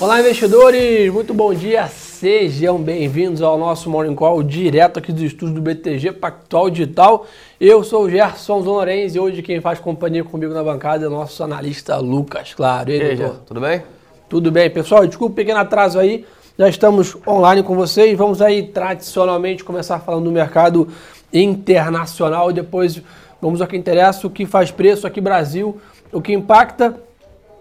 Olá, investidores! Muito bom dia! Sejam bem-vindos ao nosso Morning Call direto aqui do estúdio do BTG Pactual Digital. Eu sou o Gerson Zonorenz e hoje quem faz companhia comigo na bancada é o nosso analista Lucas Claro. E aí, e aí tudo bem? Tudo bem, pessoal. Desculpa o pequeno atraso aí. Já estamos online com vocês. Vamos aí tradicionalmente começar falando do mercado internacional. Depois vamos ao que interessa, o que faz preço aqui Brasil, o que impacta.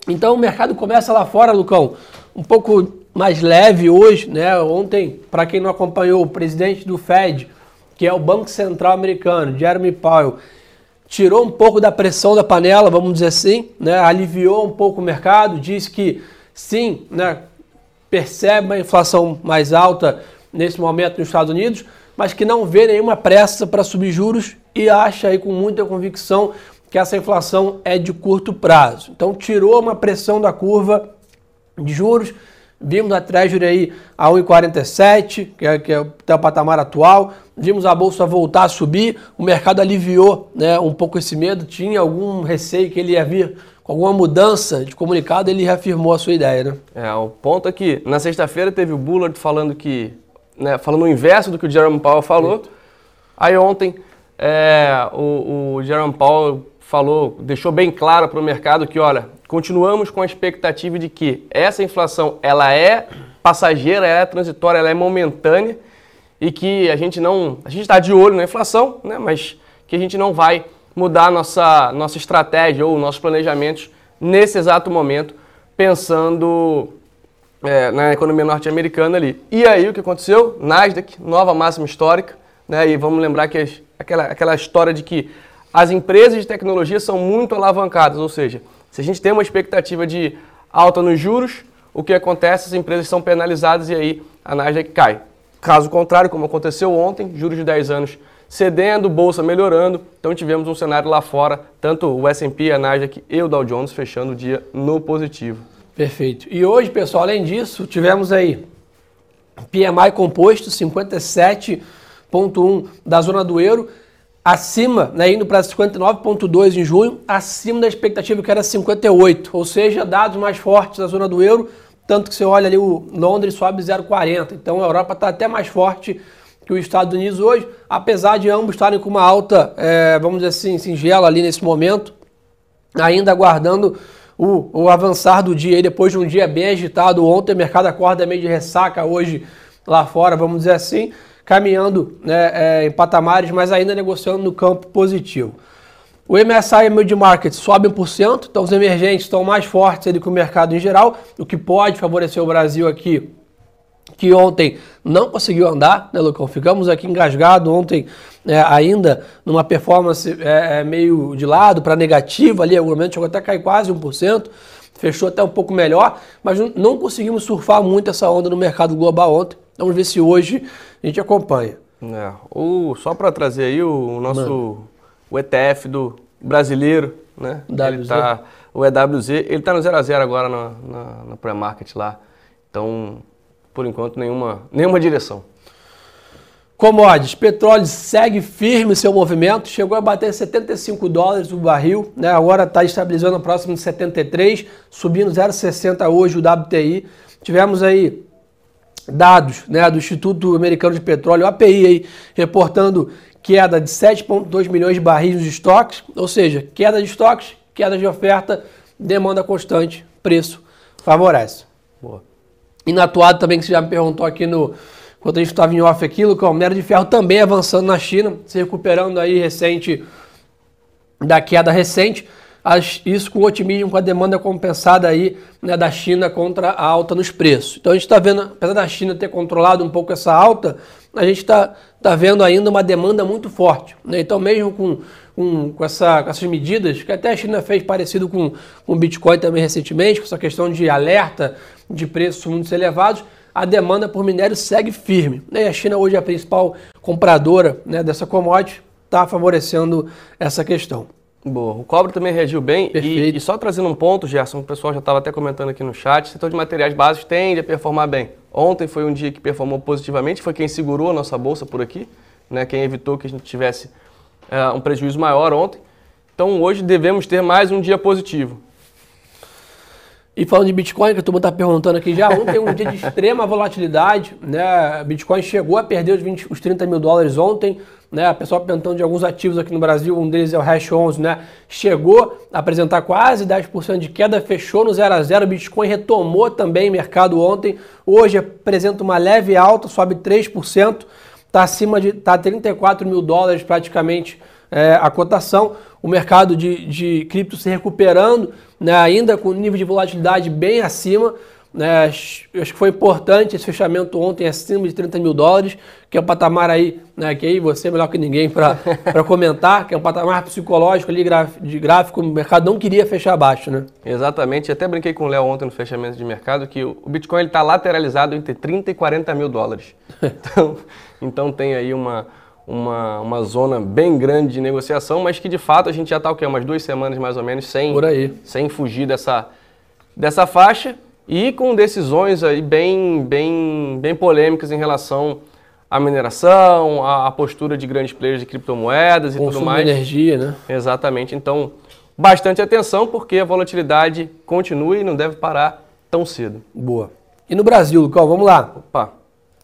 Então o mercado começa lá fora, Lucão um pouco mais leve hoje, né? Ontem, para quem não acompanhou, o presidente do Fed, que é o Banco Central Americano, Jeremy Powell, tirou um pouco da pressão da panela, vamos dizer assim, né? Aliviou um pouco o mercado, disse que sim, né? Percebe uma inflação mais alta nesse momento nos Estados Unidos, mas que não vê nenhuma pressa para subir juros e acha aí com muita convicção que essa inflação é de curto prazo. Então tirou uma pressão da curva de juros. Vimos a Treasury aí a 1,47, que é, que é o patamar atual. Vimos a bolsa voltar a subir. O mercado aliviou né, um pouco esse medo. Tinha algum receio que ele ia vir com alguma mudança de comunicado. Ele reafirmou a sua ideia. Né? É, o ponto é que na sexta-feira teve o Bullard falando que. Né, falando o inverso do que o Jerome Powell falou. Aí ontem é, o, o Jerome Powell falou, deixou bem claro para o mercado que, olha, continuamos com a expectativa de que essa inflação ela é passageira, ela é transitória, ela é momentânea e que a gente não, a gente está de olho na inflação, né, mas que a gente não vai mudar nossa, nossa estratégia ou nossos planejamentos nesse exato momento, pensando é, na economia norte-americana ali. E aí o que aconteceu? Nasdaq, nova máxima histórica, né, e vamos lembrar que as, aquela, aquela história de que as empresas de tecnologia são muito alavancadas, ou seja, se a gente tem uma expectativa de alta nos juros, o que acontece? As empresas são penalizadas e aí a Nasdaq cai. Caso contrário, como aconteceu ontem, juros de 10 anos cedendo, bolsa melhorando, então tivemos um cenário lá fora, tanto o S&P, a Nasdaq e o Dow Jones fechando o dia no positivo. Perfeito. E hoje, pessoal, além disso, tivemos aí PMI composto 57.1 da zona do euro, acima, né, indo para 59,2 em junho, acima da expectativa que era 58, ou seja, dados mais fortes da zona do euro, tanto que você olha ali o Londres sobe 0,40, então a Europa está até mais forte que os Estados Unidos hoje, apesar de ambos estarem com uma alta, é, vamos dizer assim, singela ali nesse momento, ainda aguardando o, o avançar do dia, e depois de um dia bem agitado, ontem. O mercado acorda meio de ressaca, hoje lá fora, vamos dizer assim, caminhando né, é, em patamares, mas ainda negociando no campo positivo. O MSI Emerging Market sobe 1%, então os emergentes estão mais fortes do que o mercado em geral, o que pode favorecer o Brasil aqui, que ontem não conseguiu andar, né, Lucão? Ficamos aqui engasgados ontem, é, ainda numa performance é, é meio de lado para negativo ali, algum momento chegou até a cair quase 1%, fechou até um pouco melhor, mas não conseguimos surfar muito essa onda no mercado global ontem. Vamos ver se hoje a gente acompanha. É, só para trazer aí o nosso o ETF do brasileiro, né? WZ. Ele tá, o EWZ, ele está no 0 a 0 agora na, na, na pré-market lá. Então, por enquanto, nenhuma, nenhuma direção. Commodities, petróleo segue firme seu movimento, chegou a bater 75 dólares o barril, né? agora está estabilizando próximo de 73, subindo 0,60 hoje o WTI. Tivemos aí dados né, do Instituto Americano de Petróleo, API, aí, reportando queda de 7,2 milhões de barris nos estoques, ou seja, queda de estoques, queda de oferta, demanda constante, preço favorece. Boa. Na atuada também, que você já me perguntou aqui no. Quando a gente estava em off aqui, o minério de ferro também avançando na China, se recuperando aí recente da queda recente isso com otimismo, com a demanda compensada aí né, da China contra a alta nos preços. Então a gente está vendo, apesar da China ter controlado um pouco essa alta, a gente está tá vendo ainda uma demanda muito forte. Né? Então mesmo com, com, com, essa, com essas medidas, que até a China fez parecido com, com o Bitcoin também recentemente, com essa questão de alerta de preços muito elevados, a demanda por minério segue firme. Né? E a China hoje é a principal compradora né, dessa commodity, está favorecendo essa questão. Boa. O cobre também reagiu bem. E, e, só trazendo um ponto, Gerson, o pessoal já estava até comentando aqui no chat, o setor de materiais básicos tende a performar bem. Ontem foi um dia que performou positivamente, foi quem segurou a nossa bolsa por aqui, né? quem evitou que a gente tivesse uh, um prejuízo maior ontem. Então hoje devemos ter mais um dia positivo. E falando de Bitcoin, que a turma está perguntando aqui já, ontem um dia de extrema volatilidade, né? Bitcoin chegou a perder os, 20, os 30 mil dólares ontem, né? O pessoal perguntando de alguns ativos aqui no Brasil, um deles é o Hash 11, né? Chegou a apresentar quase 10% de queda, fechou no 0 a 0 o Bitcoin retomou também mercado ontem, hoje apresenta uma leve alta, sobe 3%, está acima de tá 34 mil dólares praticamente é, a cotação, o mercado de, de cripto se recuperando, né, ainda com nível de volatilidade bem acima. Né, acho que foi importante esse fechamento ontem acima de 30 mil dólares, que é um patamar aí, né, que aí você é melhor que ninguém para comentar, que é um patamar psicológico ali de gráfico, o mercado não queria fechar abaixo, né? Exatamente, até brinquei com o Léo ontem no fechamento de mercado que o Bitcoin está lateralizado entre 30 e 40 mil dólares. Então, então tem aí uma, uma, uma zona bem grande de negociação, mas que de fato a gente já está o quê? Umas duas semanas mais ou menos sem, Por aí. sem fugir dessa, dessa faixa e com decisões aí bem, bem, bem polêmicas em relação à mineração, à, à postura de grandes players de criptomoedas e Consumo tudo mais. de energia, né? Exatamente. Então, bastante atenção porque a volatilidade continua e não deve parar tão cedo. Boa. E no Brasil, Lucão, vamos lá. Opa.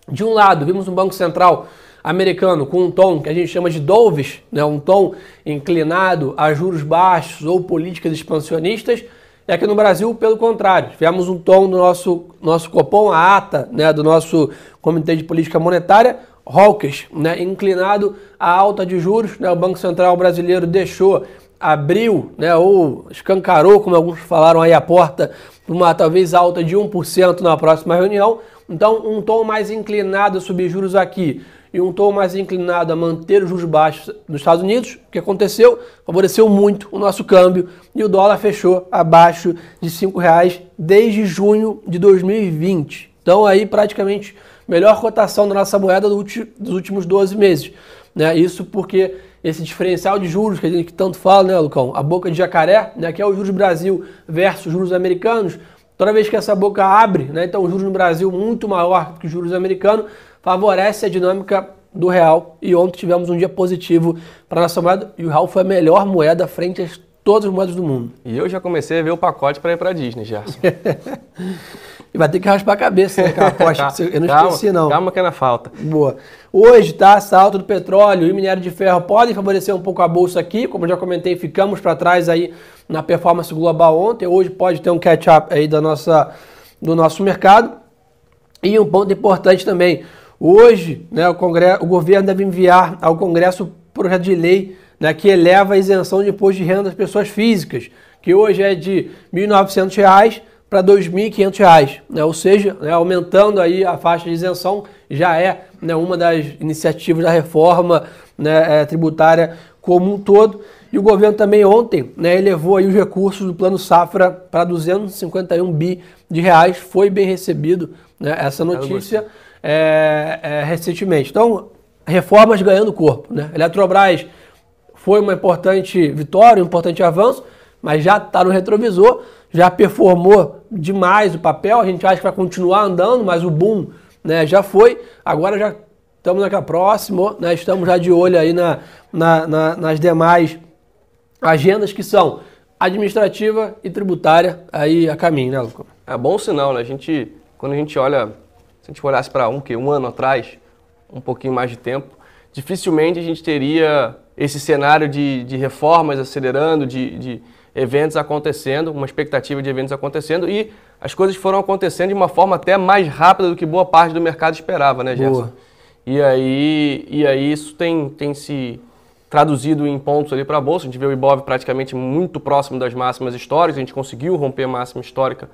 De um lado, vimos um Banco Central americano com um tom que a gente chama de dovish, né, um tom inclinado a juros baixos ou políticas expansionistas, e aqui no Brasil, pelo contrário, tivemos um tom do nosso, nosso Copom, a ata né, do nosso Comitê de Política Monetária, hawkish, né, inclinado à alta de juros. Né, o Banco Central brasileiro deixou, abriu, né, ou escancarou, como alguns falaram aí, a porta uma talvez alta de 1% na próxima reunião. Então, um tom mais inclinado a subir juros aqui e um tom mais inclinado a manter os juros baixos nos Estados Unidos, o que aconteceu? Favoreceu muito o nosso câmbio e o dólar fechou abaixo de R$ reais desde junho de 2020. Então aí praticamente melhor cotação da nossa moeda dos últimos 12 meses. Né? Isso porque esse diferencial de juros que a gente tanto fala, né, Lucão? A boca de jacaré, né, que é o juros Brasil versus juros americanos. Toda vez que essa boca abre, né, então o juros no Brasil muito maior que os juros americanos, favorece a dinâmica do real. E ontem tivemos um dia positivo para a nossa moeda e o real foi a melhor moeda frente a todas as moedas do mundo. E eu já comecei a ver o pacote para ir para Disney, Gerson. e vai ter que raspar a cabeça, né, aquela aposta. eu não calma, esqueci, não. Calma que é na falta. Boa. Hoje, tá, essa alta do petróleo e minério de ferro podem favorecer um pouco a bolsa aqui. Como eu já comentei, ficamos para trás aí na performance global ontem. Hoje pode ter um catch-up aí da nossa, do nosso mercado. E um ponto importante também, Hoje, né, o, Congresso, o governo deve enviar ao Congresso projeto de lei né, que eleva a isenção de imposto de renda das pessoas físicas, que hoje é de R$ 1.900 para R$ 2.500, né, ou seja, né, aumentando aí a faixa de isenção, já é né, uma das iniciativas da reforma né, é, tributária como um todo. E o governo também ontem né, elevou aí os recursos do Plano Safra para 251 bi de reais, foi bem recebido né, essa notícia. é, é, recentemente. Então, reformas ganhando corpo. Né? Eletrobras foi uma importante vitória, um importante avanço, mas já está no retrovisor, já performou demais o papel. A gente acha que vai continuar andando, mas o boom né, já foi. Agora já estamos naquela próxima, né, estamos já de olho aí na, na, na, nas demais agendas que são administrativa e tributária aí a caminho, né? É bom sinal, né? A gente, quando a gente olha se a gente olhasse para um, que, um ano atrás, um pouquinho mais de tempo, dificilmente a gente teria esse cenário de, de reformas acelerando, de, de eventos acontecendo, uma expectativa de eventos acontecendo e as coisas foram acontecendo de uma forma até mais rápida do que boa parte do mercado esperava, né, Gerson? Boa. E aí, e aí isso tem, tem se traduzido em pontos ali para a Bolsa. A gente vê o Ibov praticamente muito próximo das máximas históricas, a gente conseguiu romper a máxima histórica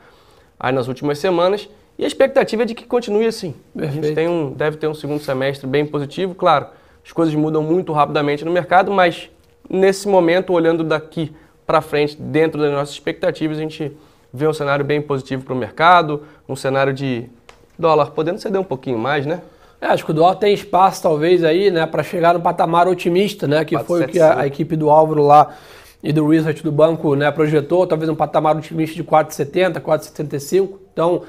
aí nas últimas semanas. E a expectativa é de que continue assim. Perfeito. A gente tem um, deve ter um segundo semestre bem positivo, claro. As coisas mudam muito rapidamente no mercado, mas nesse momento, olhando daqui para frente, dentro das nossas expectativas, a gente vê um cenário bem positivo para o mercado, um cenário de dólar podendo ceder um pouquinho mais, né? É, acho que o dólar tem espaço talvez aí, né, para chegar no patamar otimista, né, que foi o que a, a, equipe do Álvaro lá e do research do banco, né, projetou, talvez um patamar otimista de 4,70, 4,75. Então,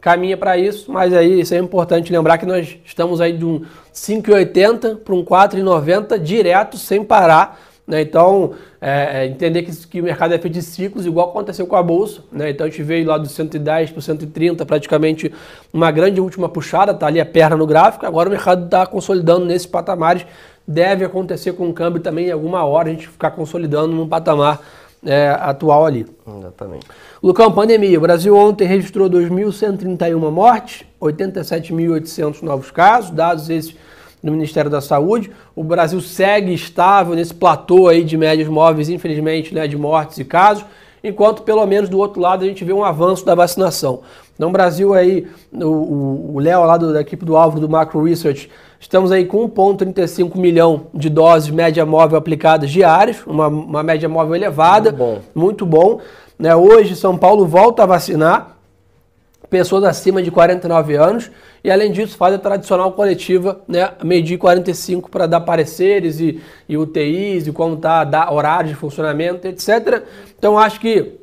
caminha para isso, mas aí isso é importante lembrar que nós estamos aí de um 5,80 para um 4,90 direto, sem parar, Né? Então, é, é, entender que, que, o mercado é feito de ciclos, igual aconteceu com a Bolsa. Né? Então, a gente veio lá dos 110 para 130, praticamente uma grande última puxada, está ali a perna no gráfico. Agora o mercado está consolidando nesses patamares. Deve acontecer com o câmbio também em alguma hora, a gente ficar consolidando num patamar é, atual ali. Exatamente. Lucão, pandemia. O Brasil ontem registrou 2.131 mortes, 87.800 novos casos, dados esses do Ministério da Saúde. O Brasil segue estável nesse platô aí de médias móveis, infelizmente, né, de mortes e casos, enquanto pelo menos do outro lado a gente vê um avanço da vacinação. Então, o Brasil aí, o Léo lá do, da equipe do Álvaro do Macro Research, estamos aí com 1,35 milhão de doses média móvel aplicadas diárias, uma, uma média móvel elevada, muito bom. Muito bom né? Hoje, São Paulo volta a vacinar pessoas acima de 49 anos e, além disso, faz a tradicional coletiva, né, medir 45 para dar pareceres e, e UTIs e como está horário de funcionamento, etc. Então, acho que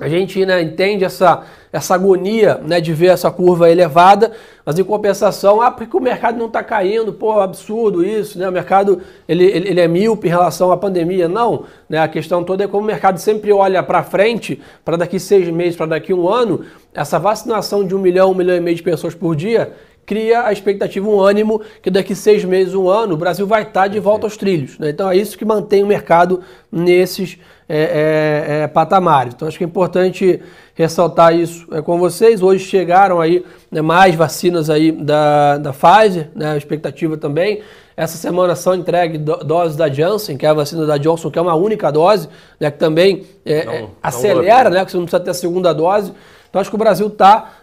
a gente né, entende essa, essa agonia né, de ver essa curva elevada, mas em compensação, ah, porque o mercado não está caindo, pô, absurdo isso, né? O mercado ele, ele, ele, é míope em relação à pandemia. Não, né? A questão toda é como o mercado sempre olha para frente, para daqui seis meses, para daqui um ano, essa vacinação de um milhão, um milhão e meio de pessoas por dia cria a expectativa, um ânimo que daqui seis meses, um ano, o Brasil vai estar tá de volta aos trilhos. Né? Então é isso que mantém o mercado nesses é, é, é, patamares. Então acho que é importante ressaltar isso é, com vocês. Hoje chegaram aí né, mais vacinas aí da, da Pfizer, né, a expectativa também. Essa semana são entregues do, doses da Janssen, que é a vacina da Johnson, que é uma única dose, né, que também é, não, é, acelera, né, que você não precisa ter a segunda dose. Então acho que o Brasil está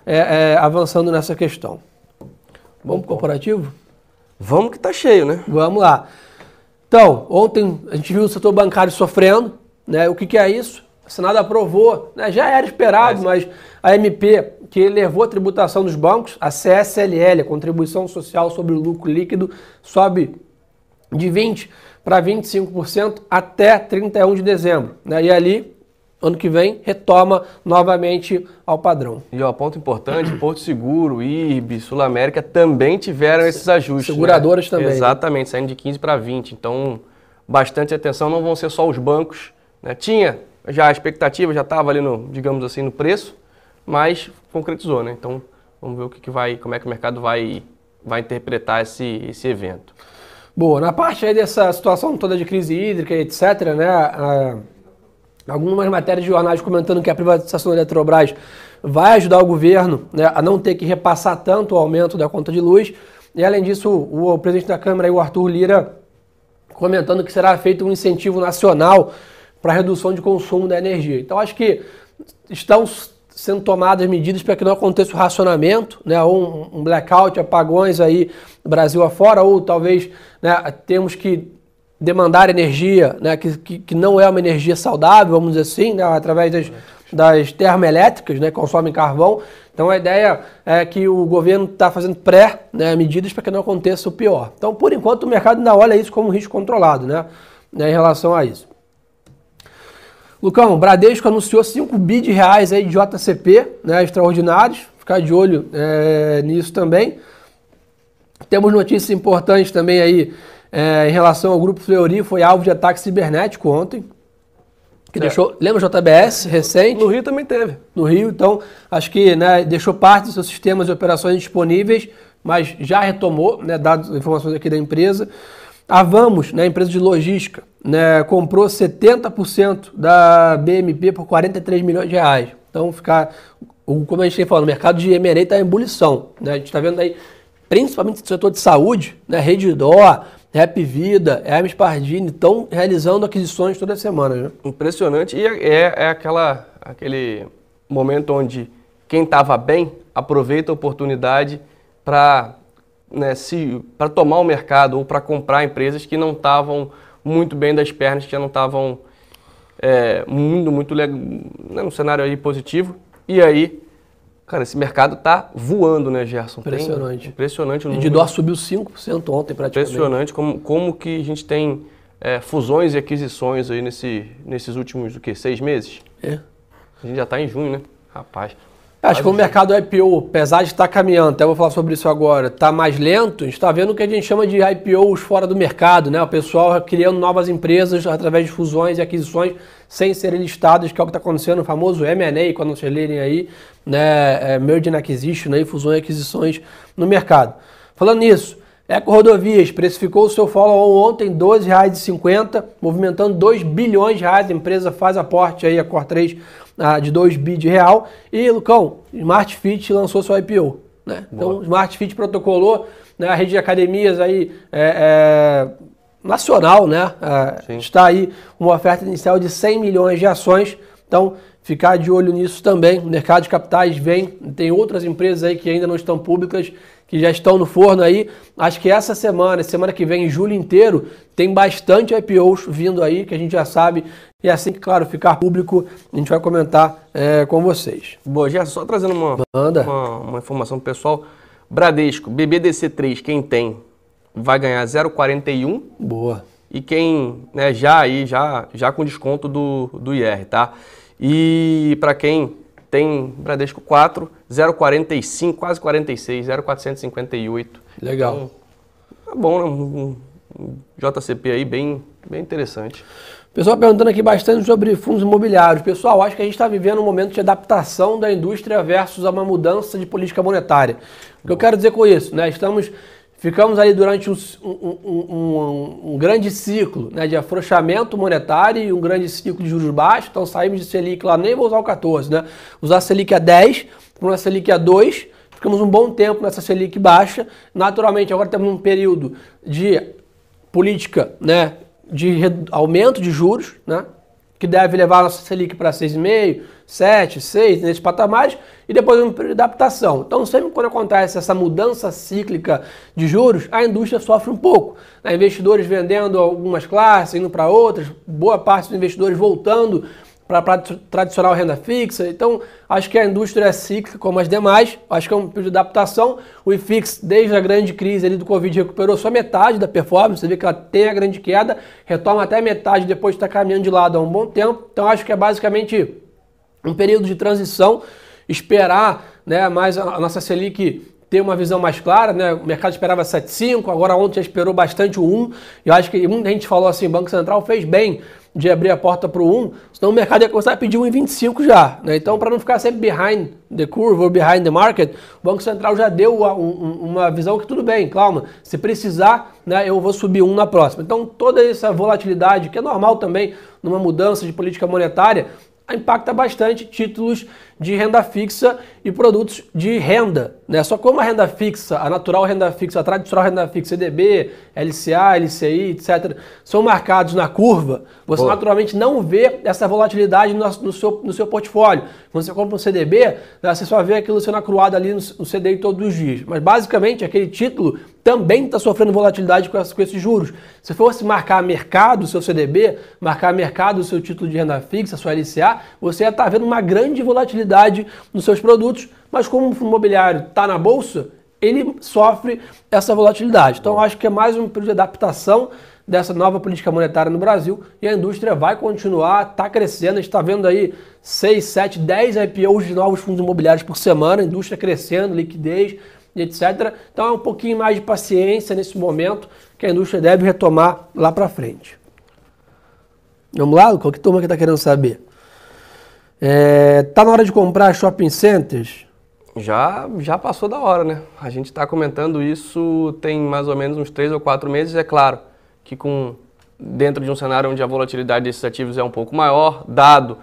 avançando nessa questão. Vamos pro corporativo? Vamos que tá cheio, né? Vamos lá. Então, ontem a gente viu o setor bancário sofrendo, né? O que, que é isso? O Senado aprovou, né? já era esperado, mas a MP, que levou a tributação dos bancos, a CSLL, a Contribuição Social sobre o Lucro Líquido, sobe de 20% para 25% até 31 de dezembro. Né? E ali ano que vem retoma novamente ao padrão. E ó, ponto importante, Porto Seguro, IRB, Sul América também tiveram esses ajustes. Né? Seguradoras né? também. Exatamente, saindo de 15 para 20. Então, bastante atenção, não vão ser só os bancos. Né? Tinha já a expectativa, já estava ali no, digamos assim, no preço, mas concretizou, né? Então, vamos ver o que, que vai, como é que o mercado vai, vai interpretar esse, esse evento. Boa, na parte aí dessa situação toda de crise hídrica, etc., né? A Algumas matérias de jornais comentando que a privatização da Eletrobras vai ajudar o governo né, a não ter que repassar tanto o aumento da conta de luz. E além disso, o, o presidente da Câmara, o Arthur Lira, comentando que será feito um incentivo nacional para redução de consumo da energia. Então acho que estão sendo tomadas medidas para que não aconteça o racionamento, né, ou um, blackout, apagões aí Brasil afora, ou talvez né, temos que demandar energia, né, que, que, que, não é uma energia saudável, vamos dizer assim, né, através das, das termoelétricas, né, que consomem carvão. Então a ideia é que o governo está fazendo pré-medidas né, para que não aconteça o pior. Então, por enquanto, o mercado ainda olha isso como um risco controlado né, né, em relação a isso. Lucão, Bradesco anunciou 5 bi de reais aí de JCP, né, extraordinários, ficar de olho é, nisso também. Temos notícias importantes também aí é, em relação ao grupo Fleury, foi alvo de ataque cibernético ontem. Que é. deixou, lembra o JBS recente? No Rio também teve. No Rio, então, acho que né, deixou parte dos seus sistemas de operações disponíveis, mas já retomou, né, dados informações aqui da empresa. A Vamos, né, empresa de logística, né, comprou 70% da BMP por 43 milhões de reais. Então, ficar, como a gente tem falado, o mercado de M&A está em ebulição. Né? A gente está vendo aí, principalmente no setor de saúde, né, Redditor, Rap Vida, Hermes Pardini estão realizando aquisições toda semana. Né? Impressionante. E é, é, é aquela, aquele momento onde quem estava bem aproveita a oportunidade para né, tomar o mercado ou para comprar empresas que não estavam muito bem das pernas, que não estavam é, muito, muito né, no cenário aí positivo. E aí Cara, esse mercado tá voando, né, Gerson? Impressionante. Tem, impressionante. O número. Edidor subiu 5% ontem praticamente. Impressionante como, como que a gente tem é, fusões e aquisições aí nesse, nesses últimos, o quê, seis meses? É. A gente já está em junho, né? Rapaz. Acho que o mercado IPO, apesar de estar caminhando, até vou falar sobre isso agora, está mais lento, a gente está vendo o que a gente chama de IPOs fora do mercado, né? O pessoal criando novas empresas através de fusões e aquisições sem serem listadas, que é o que está acontecendo, o famoso M&A, quando vocês lerem aí, né? É, merge and Acquisition, aí, fusões e aquisições no mercado. Falando nisso, Eco Rodovias precificou o seu follow-on ontem R$ 12,50, movimentando 2 bilhões de reais. A empresa faz aporte aí, a Core 3, ah, de 2 bi de real. E, Lucão, Smart Fit lançou seu IPO. Né? Então, Smart Fit protocolou, né, a rede de academias aí é, é, nacional, né? É, está aí uma oferta inicial de 100 milhões de ações. Então, ficar de olho nisso também. O mercado de capitais vem, tem outras empresas aí que ainda não estão públicas que já estão no forno aí. Acho que essa semana, semana que vem, em julho inteiro, tem bastante IPOs vindo aí, que a gente já sabe. E assim que, claro, ficar público, a gente vai comentar é, com vocês. Boa, já só trazendo uma, uma, uma informação pro pessoal. Bradesco, BBDC3, quem tem, vai ganhar 0,41. Boa. E quem né, já aí, já, já com desconto do, do IR, tá? E para quem tem Bradesco 4, 0,45, quase 46, 0,458. Legal. Então, é bom, né? Um, um JCP aí bem, bem interessante. Pessoal perguntando aqui bastante sobre fundos imobiliários. Pessoal, acho que a gente está vivendo um momento de adaptação da indústria versus uma mudança de política monetária. O que eu quero dizer com isso? Né? Estamos Ficamos ali durante um, um, um, um, grande ciclo né, de afrouxamento monetário e um grande ciclo de juros baixos. Então saímos de Selic lá, nem vou usar o 14, né? Usar Selic a 10 para uma Selic a 2. Ficamos um bom tempo nessa Selic baixa. Naturalmente, agora temos um período de política né, de aumento de juros, né? que deve levar a nossa Selic para 6,5%, 7, 6, nesses patamares, e depois um período de adaptação. Então, sempre quando acontece essa mudança cíclica de juros, a indústria sofre um pouco. Né? Investidores vendendo algumas classes, indo para outras, boa parte dos investidores voltando para a tradicional renda fixa. Então, acho que a indústria é cíclica como as demais. Acho que é um período de adaptação. O IFIX, desde a grande crise ali do Covid, recuperou só metade da performance. Você vê que ela tem a grande queda, retoma até metade depois de estar caminhando de lado há um bom tempo. Então, acho que é basicamente um período de transição. Esperar né, mais a nossa Selic ter uma visão mais clara, né? O mercado esperava 7,5, agora ontem já esperou bastante o 1. Eu acho que muita gente falou assim, o Banco Central fez bem de abrir a porta para o 1, senão o mercado ia começar a pedir 1,25 já. Né? Então, para não ficar sempre behind the curve ou behind the market, o Banco Central já deu uma visão que tudo bem, calma, se precisar, né, eu vou subir um na próxima. Então, toda essa volatilidade, que é normal também numa mudança de política monetária, impacta bastante títulos de renda fixa e produtos de renda. Né? Só como a renda fixa, a natural renda fixa, a tradicional renda fixa, CDB, LCA, LCI, etc., são marcados na curva, você Pô. naturalmente não vê essa volatilidade no, no, seu, no seu portfólio. Quando você compra um CDB, né, você só vê aquilo sendo acruado ali no, no CDI todos os dias. Mas basicamente aquele título também está sofrendo volatilidade com, com, esses juros. Se fosse marcar mercado o seu CDB, marcar mercado o seu título de renda fixa, sua LCA, você ia estar tá vendo uma grande volatilidade nos seus produtos, mas como o imobiliário está na bolsa, ele sofre essa volatilidade. Então, acho que é mais um período de adaptação dessa nova política monetária no Brasil e a indústria vai continuar, está crescendo. A gente está vendo aí 6, 7, 10 IPOs de novos fundos imobiliários por semana, a indústria crescendo, liquidez etc. Então é um pouquinho mais de paciência nesse momento que a indústria deve retomar lá para frente. Vamos lá, qual que turma que está querendo saber? É, tá na hora de comprar shopping centers? Já, já passou da hora, né? A gente está comentando isso tem mais ou menos uns três ou quatro meses. É claro que com dentro de um cenário onde a volatilidade desses ativos é um pouco maior, dado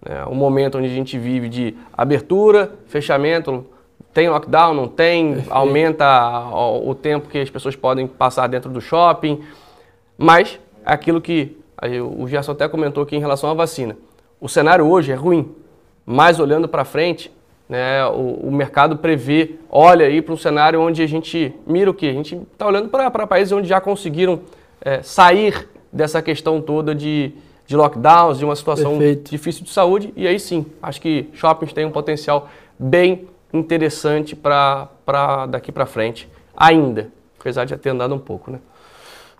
né, o momento onde a gente vive de abertura, fechamento, tem lockdown, não tem, Perfeito. aumenta o tempo que as pessoas podem passar dentro do shopping, mas é aquilo que o Gerson até comentou aqui em relação à vacina. O cenário hoje é ruim, mas olhando para frente, né, o, o, mercado prevê, olha aí para um cenário onde a gente mira o quê? A gente está olhando para países onde já conseguiram é, sair dessa questão toda de, de lockdowns, de uma situação Perfeito. difícil de saúde, e aí sim, acho que shoppings têm um potencial bem interessante para daqui para frente, ainda, apesar de já ter andado um pouco, né?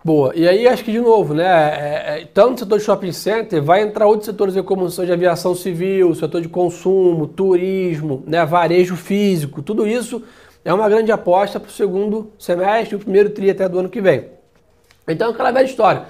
Boa. E aí acho que de novo, né? É, é, tanto no setor de shopping center, vai entrar outros setores como o setor de aviação civil, setor de consumo, turismo, né? varejo físico, tudo isso é uma grande aposta para o segundo semestre, o primeiro tri até do ano que vem. Então, aquela velha história.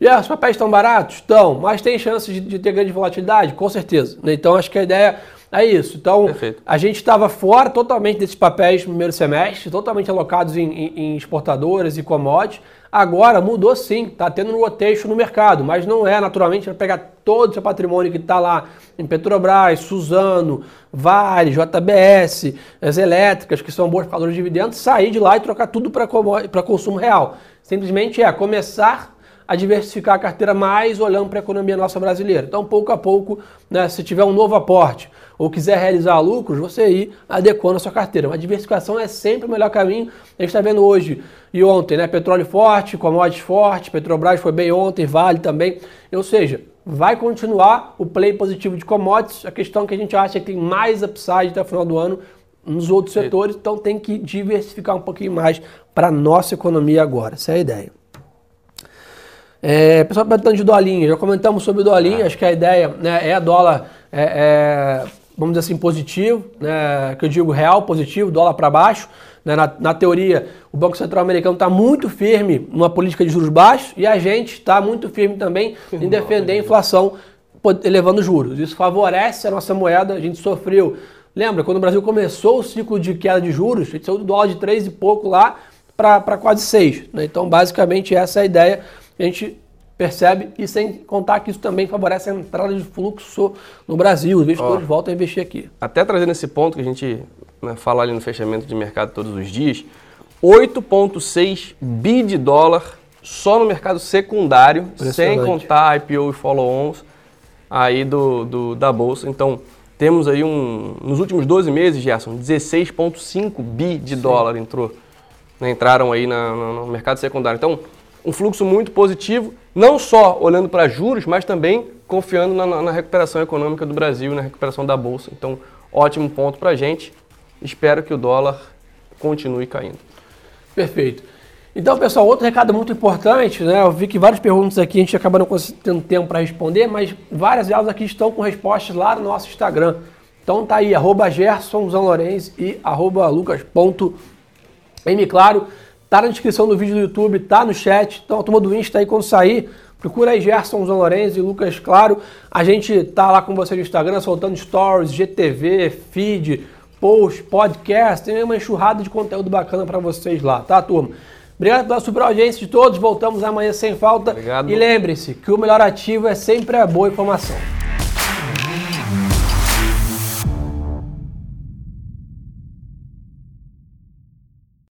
E yeah, os papéis estão baratos? Estão, mas tem chance de, de, ter grande volatilidade? Com certeza. Então, acho que a ideia é isso. Então, Perfeito. a gente estava fora totalmente desses papéis no primeiro semestre, totalmente alocados em, em, em exportadoras e commodities. Agora mudou sim, está tendo um rotation no mercado, mas não é naturalmente para pegar todo o seu patrimônio que está lá em Petrobras, Suzano, Vale, JBS, as elétricas, que são boas pagadoras de dividendos, sair de lá e trocar tudo para consumo real. Simplesmente é começar a diversificar a carteira mais olhando para a economia nossa brasileira. Então, pouco a pouco, né, se tiver um novo aporte ou quiser realizar lucros, você ir adequando a sua carteira. Uma diversificação é sempre o melhor caminho. A gente está vendo hoje e ontem, né? Petróleo forte, commodities forte, Petrobras foi bem ontem, Vale também. Ou seja, vai continuar o play positivo de commodities. A questão é que a gente acha que tem mais upside até o final do ano nos outros setores, então tem que diversificar um pouquinho mais para a nossa economia agora. Essa é a ideia. É, pessoal perguntando de dolinha, já comentamos sobre o dolinha, ah. acho que a ideia né, é dólar, é, é, vamos dizer assim, positivo, né, que eu digo real positivo, dólar para baixo. Né, na, na, teoria, o Banco Central americano está muito firme numa política de juros baixos e a gente está muito firme também em defender a inflação elevando juros. Isso favorece a nossa moeda. A gente sofreu. Lembra, quando o Brasil começou o ciclo de queda de juros, a gente saiu do dólar de 3 e pouco lá para quase 6. Né? Então, basicamente, essa é a ideia. A gente percebe e sem contar que isso também favorece a entrada de fluxo no Brasil. Os investidores voltam a investir aqui. Até trazendo esse ponto que a gente né, fala ali no fechamento de mercado todos os dias, 8,6 bi de dólar só no mercado secundário, sem contar IPO e follow-ons aí do, do, da bolsa. Então, temos aí um, nos últimos 12 meses, Gerson, 16,5 bi de Sim. dólar entrou, né, entraram aí na, no mercado secundário. Então, um fluxo muito positivo, não só olhando para juros, mas também confiando na, na recuperação econômica do Brasil, na recuperação da bolsa. Então, ótimo ponto para a gente. Espero que o dólar continue caindo. Perfeito. Então, pessoal, outro recado muito importante, né? Eu vi que várias perguntas aqui a gente acaba não tendo tempo para responder, mas várias delas aqui estão com respostas lá no nosso Instagram. Então tá aí, arroba Gerson e arroba lucas.m. Tá na descrição do vídeo do YouTube, tá no chat. Então a turma do Insta aí quando sair, procura aí Gerson Zanlorenzi e Lucas Claro. A gente tá lá com você no Instagram, soltando stories, GTV, feed, post, podcast, tem uma enxurrada de conteúdo bacana para vocês lá, tá, turma? Obrigado pela super audiência de todos. Voltamos amanhã sem falta. Obrigado. E lembre-se que o melhor ativo é sempre a boa informação.